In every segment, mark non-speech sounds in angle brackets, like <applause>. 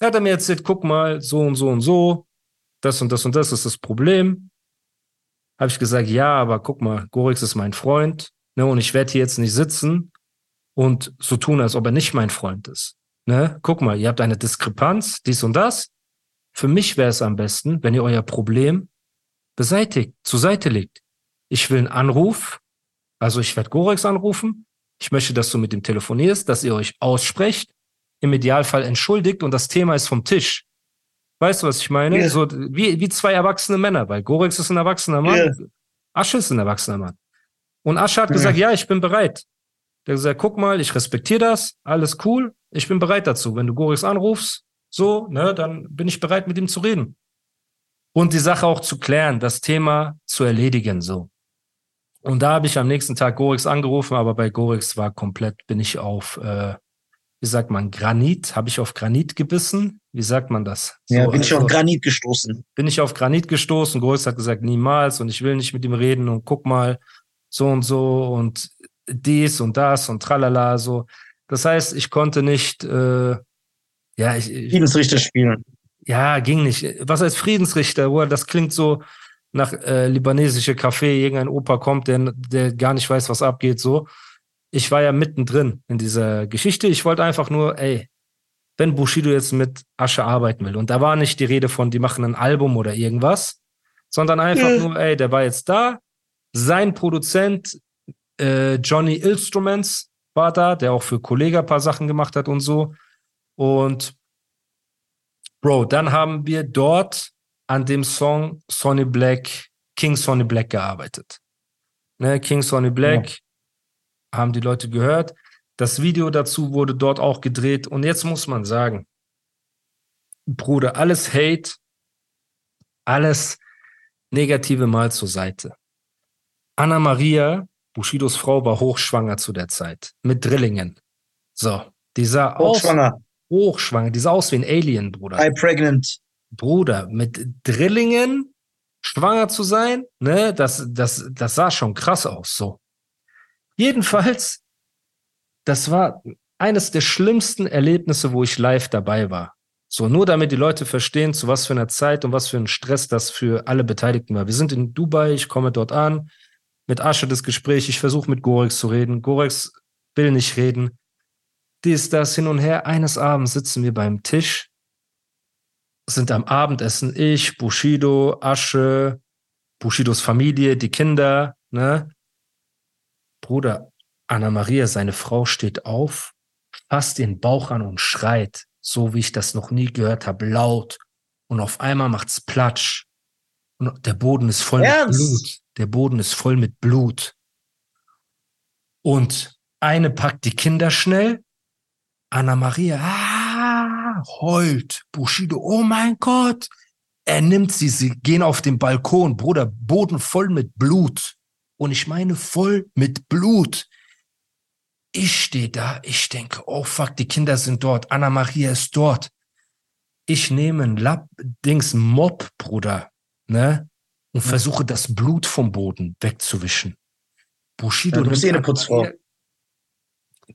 Er hat er mir erzählt, guck mal, so und so und so, das und das und das ist das Problem. Habe ich gesagt, ja, aber guck mal, Gorix ist mein Freund, ne, und ich werde hier jetzt nicht sitzen und so tun, als ob er nicht mein Freund ist. Ne? Guck mal, ihr habt eine Diskrepanz, dies und das. Für mich wäre es am besten, wenn ihr euer Problem beseitigt, zur Seite legt. Ich will einen Anruf, also ich werde Gorex anrufen. Ich möchte, dass du mit ihm telefonierst, dass ihr euch aussprecht, im Idealfall entschuldigt und das Thema ist vom Tisch. Weißt du, was ich meine? Ja. So wie, wie zwei erwachsene Männer, weil Gorex ist ein erwachsener Mann, Ja. Asche ist ein erwachsener Mann. Und Asche hat Ja. gesagt, ja, ich bin bereit. Der hat gesagt, guck mal, ich respektiere das, alles cool, ich bin bereit dazu. Wenn du Gorex anrufst, so, ne, dann bin ich bereit, mit ihm zu reden. Und die Sache auch zu klären, das Thema zu erledigen, so. Und da habe ich am nächsten Tag Gorix angerufen, aber bei Gorix war komplett, bin ich auf, äh, wie sagt man, Granit, habe ich auf Granit gebissen? Wie sagt man das? Ja, So, bin ich also- auf Granit gestoßen. bin ich auf Granit gestoßen. Gorix hat gesagt, niemals und ich will nicht mit ihm reden und guck mal, so und so und dies und das und tralala, so. Das heißt, ich konnte nicht, äh, ja, ich, ich, Friedensrichter spielen. ja, ging nicht. Was als Friedensrichter, das klingt so nach äh, libanesische Café, irgendein Opa kommt, der, der gar nicht weiß, was abgeht, so. Ich war ja mittendrin in dieser Geschichte. Ich wollte einfach nur, ey, wenn Bushido jetzt mit Asche arbeiten will, und da war nicht die Rede von, die machen ein Album oder irgendwas, sondern einfach Ja. nur, ey, der war jetzt da, sein Produzent äh, Johnny Instruments war da, der auch für Kollega ein paar Sachen gemacht hat und so. Und Bro, dann haben wir dort an dem Song Sonny Black, King Sonny Black gearbeitet. Ne, King Sonny Black haben die Leute gehört. Das Video dazu wurde dort auch gedreht. Und jetzt muss man sagen, Bruder, alles Hate, alles Negative mal zur Seite. Anna Maria, Bushidos Frau, war hochschwanger zu der Zeit. Mit Drillingen. So, die sah aus, Hochschwanger. hochschwanger, die sah aus wie ein Alien, Bruder. High pregnant. Bruder, mit Drillingen schwanger zu sein, ne, das, das, das sah schon krass aus, so. Jedenfalls, das war eines der schlimmsten Erlebnisse, wo ich live dabei war. So, nur damit die Leute verstehen, zu was für einer Zeit und was für ein Stress das für alle Beteiligten war. Wir sind in Dubai, ich komme dort an, mit Asche das Gespräch, ich versuche mit Gorex zu reden. Gorex will nicht reden. Dies, das, hin und her. Eines Abends sitzen wir beim Tisch, sind am Abendessen ich, Bushido, Asche, Bushidos Familie, die Kinder, ne? Bruder, Anna Maria, seine Frau, steht auf, fasst den Bauch an und schreit, so wie ich das noch nie gehört habe, laut. Und auf einmal macht's Platsch. Und der Boden ist voll Ernst? mit Blut. Der Boden ist voll mit Blut. Und eine packt die Kinder schnell. Anna Maria, ah, heult. Bushido, oh mein Gott. Er nimmt sie, sie gehen auf den Balkon. Bruder, Boden voll mit Blut. Und ich meine voll mit Blut. Ich stehe da, ich denke, oh fuck, die Kinder sind dort. Anna Maria ist dort. Ich nehme ein Lapp, Dings, Mob, Bruder, ne? Und versuche das Blut vom Boden wegzuwischen. Bushido Ja, eh nimmt eine Anna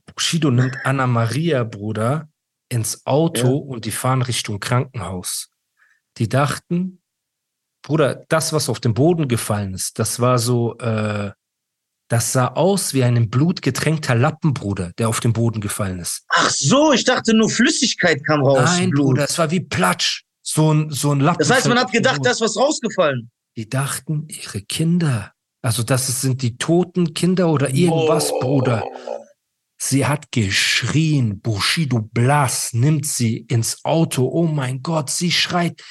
Bushido nimmt Anna Maria, Bruder, ins Auto Ja. und die fahren Richtung Krankenhaus. Die dachten, Bruder, das, was auf den Boden gefallen ist, das war so, äh, das sah aus wie ein in Blut getränkter Lappen, Bruder, der auf den Boden gefallen ist. Ach so, ich dachte nur Flüssigkeit kam raus. Nein, Blut. Bruder, es war wie Platsch. So ein, so ein Lappen. Das heißt, man hat gedacht, Boden. da ist was rausgefallen. Die dachten, ihre Kinder. Also das sind die toten Kinder oder irgendwas, Oh. Bruder. Sie hat geschrien, Bushido blass, nimmt sie ins Auto. Oh mein Gott, sie schreit.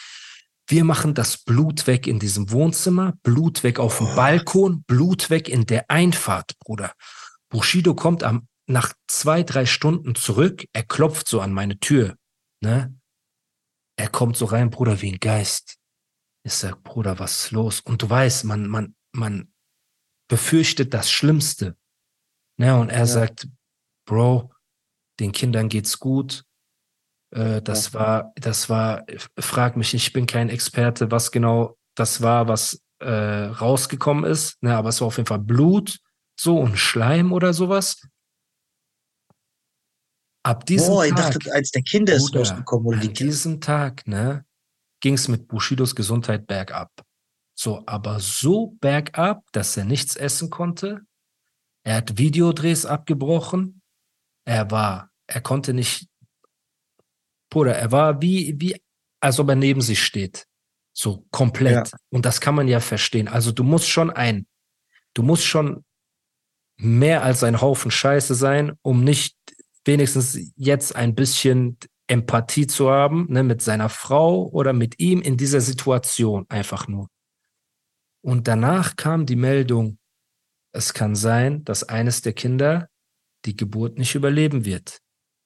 Wir machen das Blut weg in diesem Wohnzimmer, Blut weg auf dem Balkon, Blut weg in der Einfahrt, Bruder. Bushido kommt am nach zwei, drei Stunden zurück, er klopft so an meine Tür, ne? Er kommt so rein, Bruder, wie ein Geist. Ich sag, Bruder, was ist los? Und du weißt, man, man, man befürchtet das Schlimmste. Ne? Und er Ja. sagt, Bro, den Kindern geht's gut. Äh, das war, das war, frag mich nicht, ich bin kein Experte, was genau das war, was äh, rausgekommen ist. Ne? Aber es war auf jeden Fall Blut, so und Schleim oder sowas. Ab diesem Boah, ich Tag, dachte, als der Kinder ist rausgekommen oder die an Kinder. diesem Tag, ne, ging es mit Bushidos Gesundheit bergab. So, aber so bergab, dass er nichts essen konnte. Er hat Videodrehs abgebrochen. Er war, er konnte nicht, Bruder, er war wie, wie, als ob er neben sich steht. So komplett. Und das kann man ja verstehen. Also du musst schon ein, du musst schon mehr als ein Haufen Scheiße sein, um nicht wenigstens jetzt ein bisschen Empathie zu haben, ne, mit seiner Frau oder mit ihm in dieser Situation einfach nur. Und danach kam die Meldung, es kann sein, dass eines der Kinder die Geburt nicht überleben wird.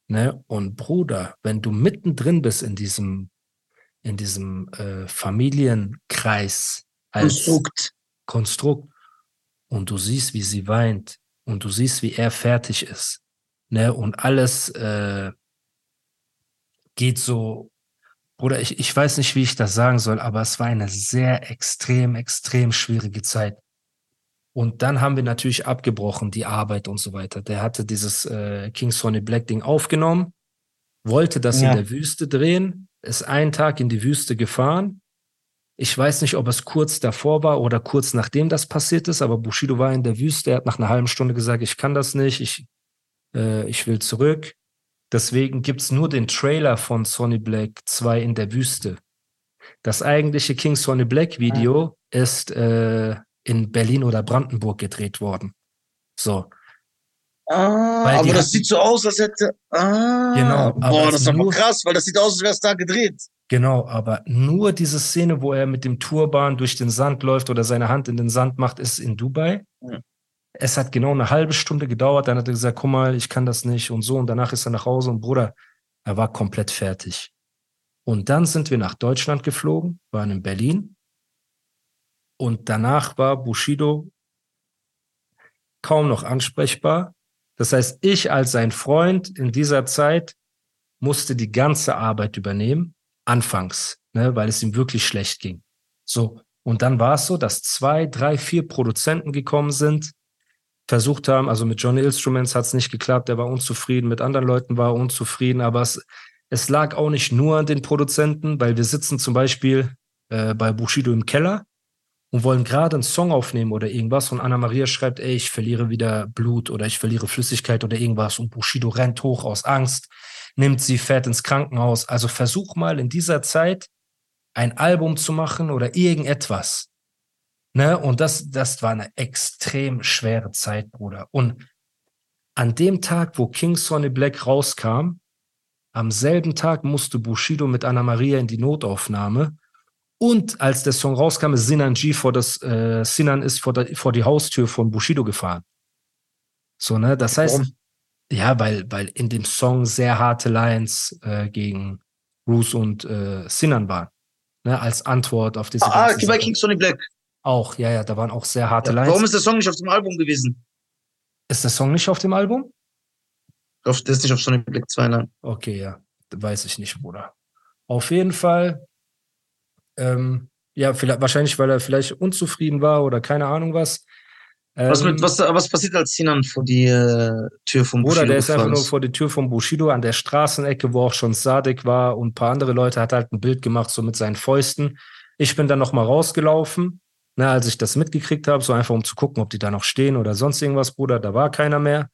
Ne? Und Bruder, wenn du mittendrin bist in diesem, in diesem äh, Familienkreis als Konstrukt. Konstrukt und du siehst, wie sie weint und du siehst, wie er fertig ist, ne, und alles äh, geht so, Bruder, ich, ich weiß nicht, wie ich das sagen soll, aber es war eine sehr extrem, extrem schwierige Zeit. Und dann haben wir natürlich abgebrochen, die Arbeit und so weiter. Der hatte dieses äh, King Sonny Black Ding aufgenommen, wollte das Ja. in der Wüste drehen, ist einen Tag in die Wüste gefahren. Ich weiß nicht, ob es kurz davor war oder kurz nachdem das passiert ist, aber Bushido war in der Wüste. Er hat nach einer halben Stunde gesagt, ich kann das nicht, ich, äh, ich will zurück. Deswegen gibt's nur den Trailer von Sonny Black 2 in der Wüste. Das eigentliche King Sonny Black Video ist äh, in Berlin oder Brandenburg gedreht worden. So, Ah, Weil aber das hatten- sieht so aus, als hätte. Ah, Genau, aber Boah, das ist aber nur- krass, weil das sieht aus, als wäre es da gedreht. genau, aber nur diese Szene, wo er mit dem Turban durch den Sand läuft oder seine Hand in den Sand macht, ist in Dubai. Ja. Es hat genau eine halbe Stunde gedauert. Dann hat er gesagt, guck mal, ich kann das nicht und so. Und danach ist er nach Hause und Bruder, er war komplett fertig. Und dann sind wir nach Deutschland geflogen, waren in Berlin. Und danach war Bushido kaum noch ansprechbar. Das heißt, ich als sein Freund in dieser Zeit musste die ganze Arbeit übernehmen, anfangs, ne, weil es ihm wirklich schlecht ging. So. Und dann war es so, dass zwei, drei, vier Produzenten gekommen sind, versucht haben, also mit Johnny Instruments hat es nicht geklappt, er war unzufrieden, mit anderen Leuten war er unzufrieden, aber es, es lag auch nicht nur an den Produzenten, weil wir sitzen zum Beispiel äh, bei Bushido im Keller und wollen gerade einen Song aufnehmen oder irgendwas und Anna-Maria schreibt, ey, ich verliere wieder Blut oder ich verliere Flüssigkeit oder irgendwas und Bushido rennt hoch aus Angst, nimmt sie, fährt ins Krankenhaus. Also versuch mal in dieser Zeit ein Album zu machen oder irgendetwas. Ne? Und das, das war eine extrem schwere Zeit, Bruder. Und an dem Tag, wo King Sonny Black rauskam, am selben Tag musste Bushido mit Anna-Maria in die Notaufnahme. Und als der Song rauskam, ist Sinan G vor das, äh, Sinan ist vor, der, vor die Haustür von Bushido gefahren. So, ne? Das heißt, Warum? ja, weil, weil in dem Song sehr harte Lines äh, gegen Bruce und äh, Sinan waren. Ne? Als Antwort auf diese Ah, Sache. King Sonny Black. Auch, ja, ja, da waren auch sehr harte Ja, Lines. warum ist der Song nicht auf dem Album gewesen? ist der Song nicht auf dem Album? Auf, der ist nicht auf Sonny Black 2, nein. Okay, ja, weiß ich nicht, Bruder. Auf jeden Fall, ähm, ja, vielleicht, wahrscheinlich, weil er vielleicht unzufrieden war oder keine Ahnung was. Ähm, Was, mit, was, was passiert, als Sinan vor die äh, Tür vom Bruder, Bushido der ist einfach nur vor die Tür von Bushido an der Straßenecke, wo auch schon Sadek war und ein paar andere Leute hat halt ein Bild gemacht, so mit seinen Fäusten. Ich bin dann nochmal rausgelaufen, ne, als ich das mitgekriegt habe, so einfach um zu gucken, ob die da noch stehen oder sonst irgendwas, Bruder. Da war keiner mehr.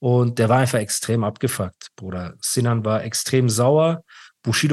Und der war einfach extrem abgefuckt, Bruder. Sinan war extrem sauer. Bushido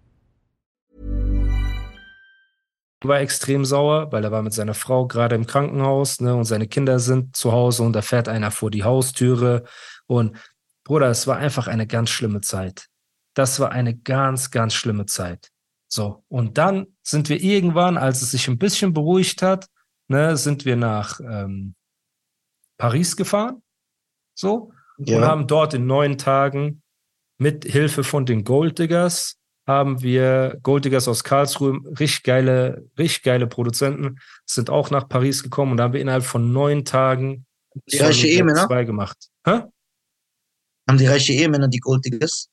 War extrem sauer, weil er war mit seiner Frau gerade im Krankenhaus, ne, und seine Kinder sind zu Hause und da fährt einer vor die Haustüre. Und Bruder, es war einfach eine ganz schlimme Zeit. Das war eine ganz, ganz schlimme Zeit. So, und dann sind wir irgendwann, als es sich ein bisschen beruhigt hat, ne, sind wir nach ähm, Paris gefahren. So, ja. und haben dort in neun Tagen mit Hilfe von den Golddiggers haben wir Golddiggers aus Karlsruhe, richtig geile, richtig geile Produzenten, sind auch nach Paris gekommen und da haben wir innerhalb von neun Tagen die reiche Ehemänner zwei gemacht. Hä? Haben die reiche Ehemänner die Golddiggers?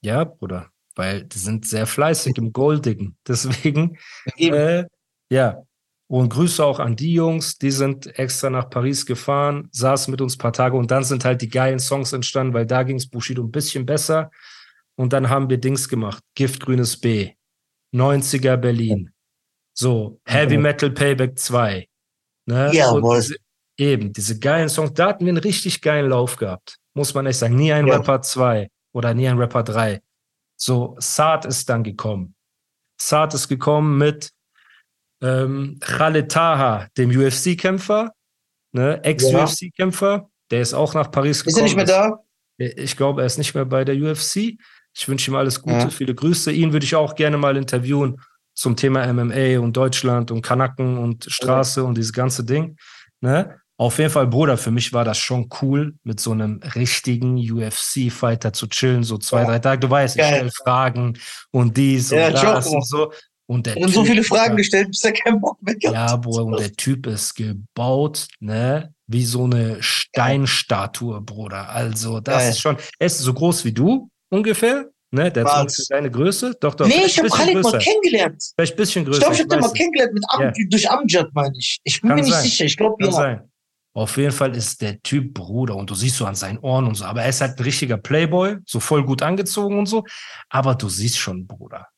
Ja, Bruder, weil die sind sehr fleißig im Goldigen. <laughs> Deswegen, äh, ja. Und Grüße auch an die Jungs, die sind extra nach Paris gefahren, saßen mit uns ein paar Tage und dann sind halt die geilen Songs entstanden, weil da ging es Bushido ein bisschen besser. Und dann haben wir Dings gemacht. Giftgrünes B. 90er Berlin. So, Heavy Metal Payback 2. Ne? Ja, so diese, eben, diese geilen Songs. Da hatten wir einen richtig geilen Lauf gehabt. Muss man echt sagen. Nie ein ja. Rapper 2 oder nie ein Rapper 3. So, Saad ist dann gekommen. Saad ist gekommen mit ähm, Khaled Taha, dem UFC-Kämpfer, ne? Ex-UFC-Kämpfer. Der ist auch nach Paris gekommen. Ist er nicht mehr da? Ich glaube, er ist nicht mehr bei der UFC. Ich wünsche ihm alles Gute, ja. viele Grüße. Ihn würde ich auch gerne mal interviewen zum Thema MMA und Deutschland und Kanaken und Straße ja. und dieses ganze Ding. Ne? Auf jeden Fall, Bruder, für mich war das schon cool, mit so einem richtigen UFC-Fighter zu chillen, so zwei, ja. drei Tage. Du weißt, ich stelle Fragen und dies und das und so. Und, der und so viele Fragen gestellt, bis er keinen Bock mehr hat. Ja, Bruder, und der Typ ist gebaut, ne? Wie so eine Steinstatue, Bruder. Also, das Geil. ist schon, er ist so groß wie du, ungefähr. Ne, der hat so deine Größe. Doch, doch. Nee, ich habe Khalid mal kennengelernt. Vielleicht ein bisschen größer. Ich glaube, ich habe den mal kennengelernt mit Am ja. durch Amjad, meine ich. Ich bin Kann mir nicht sein. sicher. Ich glaube, ja. Sein. Auf jeden Fall ist der Typ Bruder und du siehst so an seinen Ohren und so. Aber er ist halt ein richtiger Playboy, so voll gut angezogen und so. Aber du siehst schon, Bruder.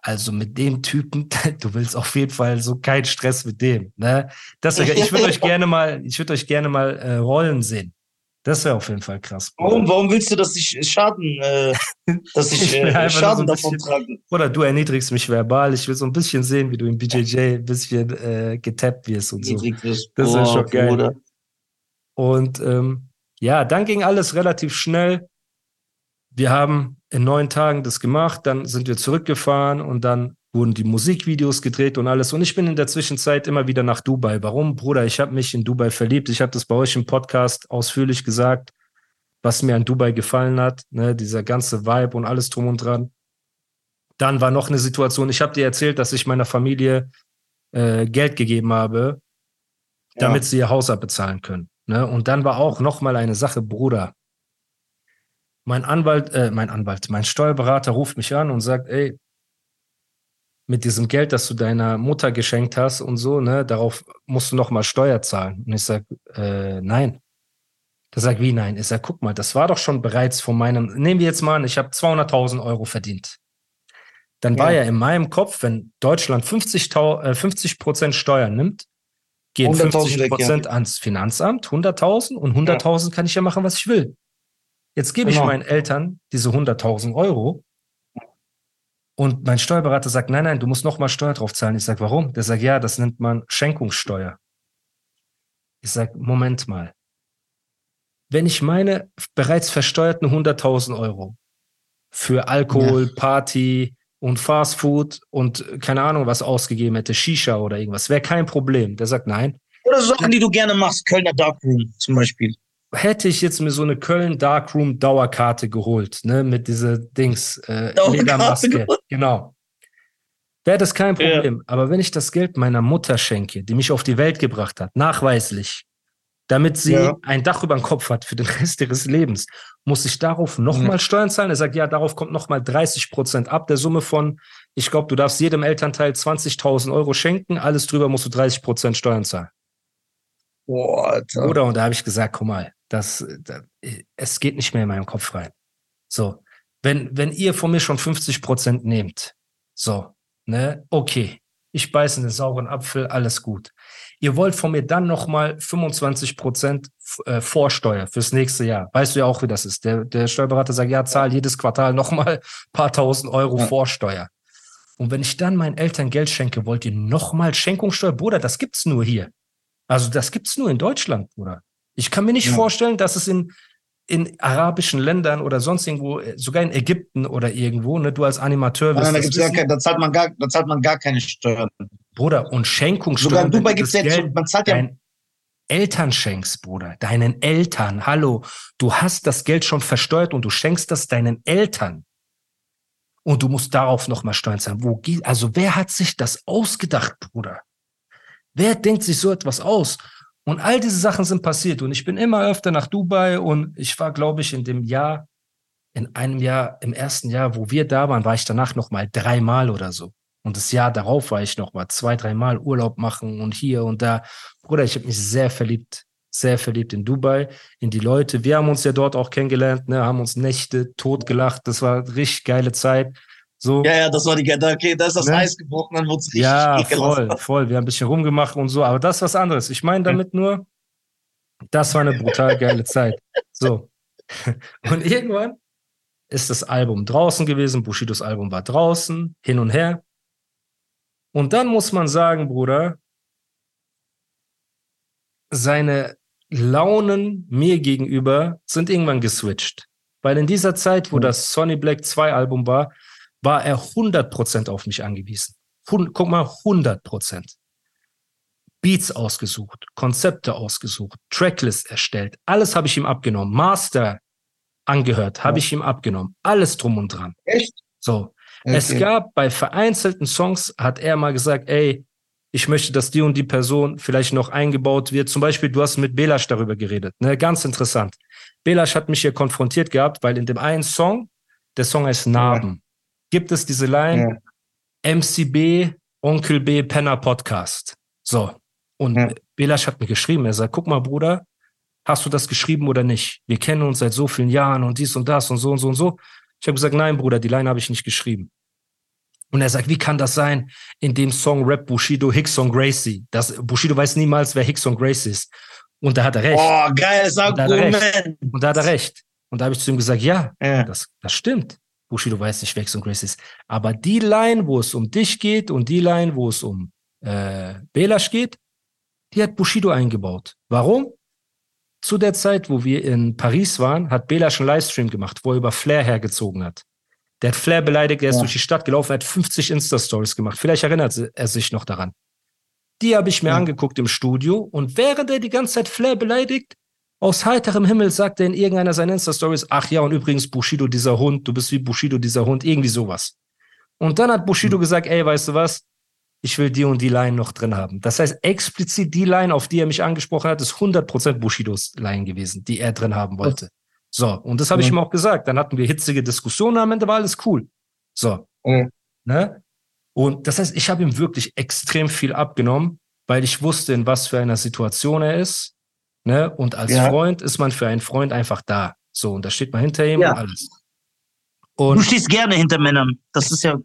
Also mit dem Typen, <laughs> du willst auf jeden Fall so keinen Stress mit dem. Ne? Das, <laughs> ich würde euch gerne mal, ich würde euch gerne mal äh, rollen sehen. Das wäre auf jeden Fall krass. Warum, warum willst du, dass ich Schaden, äh, <laughs> dass ich, äh, Schaden so davon trage? Oder du erniedrigst mich verbal. Ich will so ein bisschen sehen, wie du im BJJ ein bisschen äh, getappt wirst und so. Wirst. Das wäre schon geil. Bruder. Und ähm, ja, dann ging alles relativ schnell. Wir haben in neun Tagen das gemacht, dann sind wir zurückgefahren und dann wurden die Musikvideos gedreht und alles. Und ich bin in der Zwischenzeit immer wieder nach Dubai. Warum, Bruder? Ich habe mich in Dubai verliebt. Ich habe das bei euch im Podcast ausführlich gesagt, was mir an Dubai gefallen hat. Ne? Dieser ganze Vibe und alles drum und dran. Dann war noch eine Situation. Ich habe dir erzählt, dass ich meiner Familie äh, Geld gegeben habe, damit ja. sie ihr Haus abbezahlen können. Ne? Und dann war auch noch mal eine Sache, Bruder. Mein Anwalt, äh, mein Anwalt, mein Steuerberater ruft mich an und sagt, ey, mit diesem Geld, das du deiner Mutter geschenkt hast und so, ne, darauf musst du noch mal Steuer zahlen. Und ich sag, äh, nein. Der sagt, wie nein? Ich sag, guck mal, das war doch schon bereits von meinem, nehmen wir jetzt mal an, ich habe 200.000 Euro verdient. Dann ja. war ja in meinem Kopf, wenn Deutschland 50, äh, 50 Prozent Steuern nimmt, gehen 50 Prozent ja. ans Finanzamt, 100.000 und 100.000 ja. kann ich ja machen, was ich will. Jetzt gebe genau. ich meinen Eltern diese 100.000 Euro und mein Steuerberater sagt, nein, nein, du musst nochmal Steuer drauf zahlen. Ich sage, warum? Der sagt, ja, das nennt man Schenkungssteuer. Ich sage, Moment mal. Wenn ich meine bereits versteuerten 100.000 Euro für Alkohol, ja. Party und Fastfood und keine Ahnung was ausgegeben hätte, Shisha oder irgendwas, wäre kein Problem. Der sagt, nein. Oder Sachen, die du gerne machst, Kölner Darkroom zum Beispiel hätte ich jetzt mir so eine Köln Darkroom Dauerkarte geholt, ne, mit dieser Dings, äh, Ledermaske. Genau. wäre das kein Problem. Ja. Aber wenn ich das Geld meiner Mutter schenke, die mich auf die Welt gebracht hat, nachweislich, damit sie ja. ein Dach über dem Kopf hat für den Rest ihres Lebens, muss ich darauf nochmal mhm. Steuern zahlen? Er sagt, ja, darauf kommt nochmal 30 Prozent ab der Summe von, ich glaube, du darfst jedem Elternteil 20.000 Euro schenken, alles drüber musst du 30 Prozent Steuern zahlen. Boah, Alter. Oder, und da habe ich gesagt, guck mal, das, das, es geht nicht mehr in meinen Kopf rein. So, wenn, wenn ihr von mir schon 50 Prozent nehmt, so, ne, okay, ich beiße den sauren Apfel, alles gut. Ihr wollt von mir dann nochmal 25 Prozent äh, Vorsteuer fürs nächste Jahr. Weißt du ja auch, wie das ist. Der, der Steuerberater sagt, ja, zahl jedes Quartal nochmal <laughs> paar tausend Euro ja. Vorsteuer. Und wenn ich dann meinen Eltern Geld schenke, wollt ihr nochmal Schenkungssteuer? Bruder, das gibt's nur hier. Also das gibt's nur in Deutschland, Bruder. Ich kann mir nicht ja. vorstellen, dass es in in arabischen Ländern oder sonst irgendwo, äh, sogar in Ägypten oder irgendwo, ne, du als Animateur wirst. Nein, da, gibt's ja kein, da, zahlt man gar, da zahlt man gar keine Steuern. Bruder, und Schenkungssteuern. Sogar in Dubai gibt es jetzt, man zahlt ja. Eltern schenkst, Bruder, deinen Eltern, hallo, du hast das Geld schon versteuert und du schenkst das deinen Eltern. Und du musst darauf nochmal Steuern zahlen. Wo geht, also wer hat sich das ausgedacht, Bruder? Wer denkt sich so etwas aus? Und all diese Sachen sind passiert. Und ich bin immer öfter nach Dubai und ich war, glaube ich, in dem Jahr, in einem Jahr, im ersten Jahr, wo wir da waren, war ich danach noch mal dreimal oder so. Und das Jahr darauf war ich noch mal zwei, dreimal Urlaub machen und hier und da. Bruder, ich habe mich sehr verliebt, sehr verliebt in Dubai, in die Leute. Wir haben uns ja dort auch kennengelernt, ne, haben uns Nächte totgelacht. Das war eine richtig geile Zeit. So. Ja, ja, das war die, okay, da ist das ne? Eis gebrochen, dann wurde es richtig Ja, voll, voll. Wir haben ein bisschen rumgemacht und so, aber das ist was anderes. Ich meine damit nur, das war eine brutal geile Zeit. So. <laughs> Und irgendwann ist das Album draußen gewesen, Bushidos Album war draußen, hin und her. Und dann muss man sagen, Bruder, seine Launen mir gegenüber sind irgendwann geswitcht. Weil in dieser Zeit, wo hm. das Sonny Black 2 Album war, war er 100% auf mich angewiesen. Hund, guck mal, 100%. Beats ausgesucht, Konzepte ausgesucht, Tracklist erstellt, alles habe ich ihm abgenommen. Master angehört, habe ja. ich ihm abgenommen. Alles drum und dran. Echt? So. Okay. Es gab bei vereinzelten Songs, hat er mal gesagt, ey, ich möchte, dass die und die Person vielleicht noch eingebaut wird. Zum Beispiel, du hast mit Belasch darüber geredet. Ne? Ganz interessant. Belasch hat mich hier konfrontiert gehabt, weil in dem einen Song, der Song heißt Narben gibt es diese Line ja. MCB, Onkel B, Penner Podcast. So. Und ja. Belasch hat mir geschrieben, er sagt, guck mal, Bruder, hast du das geschrieben oder nicht? Wir kennen uns seit so vielen Jahren und dies und das und so und so und so. Ich habe gesagt, nein, Bruder, die Line habe ich nicht geschrieben. Und er sagt, wie kann das sein? In dem Song Rap Bushido Hickson Gracie. Das, Bushido weiß niemals, wer Hickson Gracie ist. Und da hat er recht. Oh, geiles Argument. Und da hat er recht. Und da habe ich zu ihm gesagt, ja, ja. Das, das stimmt. Bushido weiß nicht, wer und Grace ist. Aber die Line, wo es um dich geht und die Line, wo es um äh, Belash geht, die hat Bushido eingebaut. Warum? Zu der Zeit, wo wir in Paris waren, hat Belash einen Livestream gemacht, wo er über Flair hergezogen hat. Der hat Flair beleidigt, er ist ja. durch die Stadt gelaufen, er hat 50 Insta-Stories gemacht. Vielleicht erinnert er sich noch daran. Die habe ich mir ja. angeguckt im Studio und während er die ganze Zeit Flair beleidigt, aus heiterem Himmel sagt er in irgendeiner seiner Insta-Stories, ach ja, und übrigens Bushido, dieser Hund, du bist wie Bushido, dieser Hund, irgendwie sowas. Und dann hat Bushido mhm. gesagt, ey, weißt du was? Ich will die und die Line noch drin haben. Das heißt, explizit die Line, auf die er mich angesprochen hat, ist 100% Bushidos Line gewesen, die er drin haben wollte. So, und das habe mhm. ich ihm auch gesagt. Dann hatten wir hitzige Diskussionen, am Ende war alles cool. So, mhm. ne? Und das heißt, ich habe ihm wirklich extrem viel abgenommen, weil ich wusste, in was für einer Situation er ist Ne? Und als ja. Freund ist man für einen Freund einfach da. So, und da steht man hinter ihm ja. und alles. Und du stehst gerne hinter Männern. Das ist ja.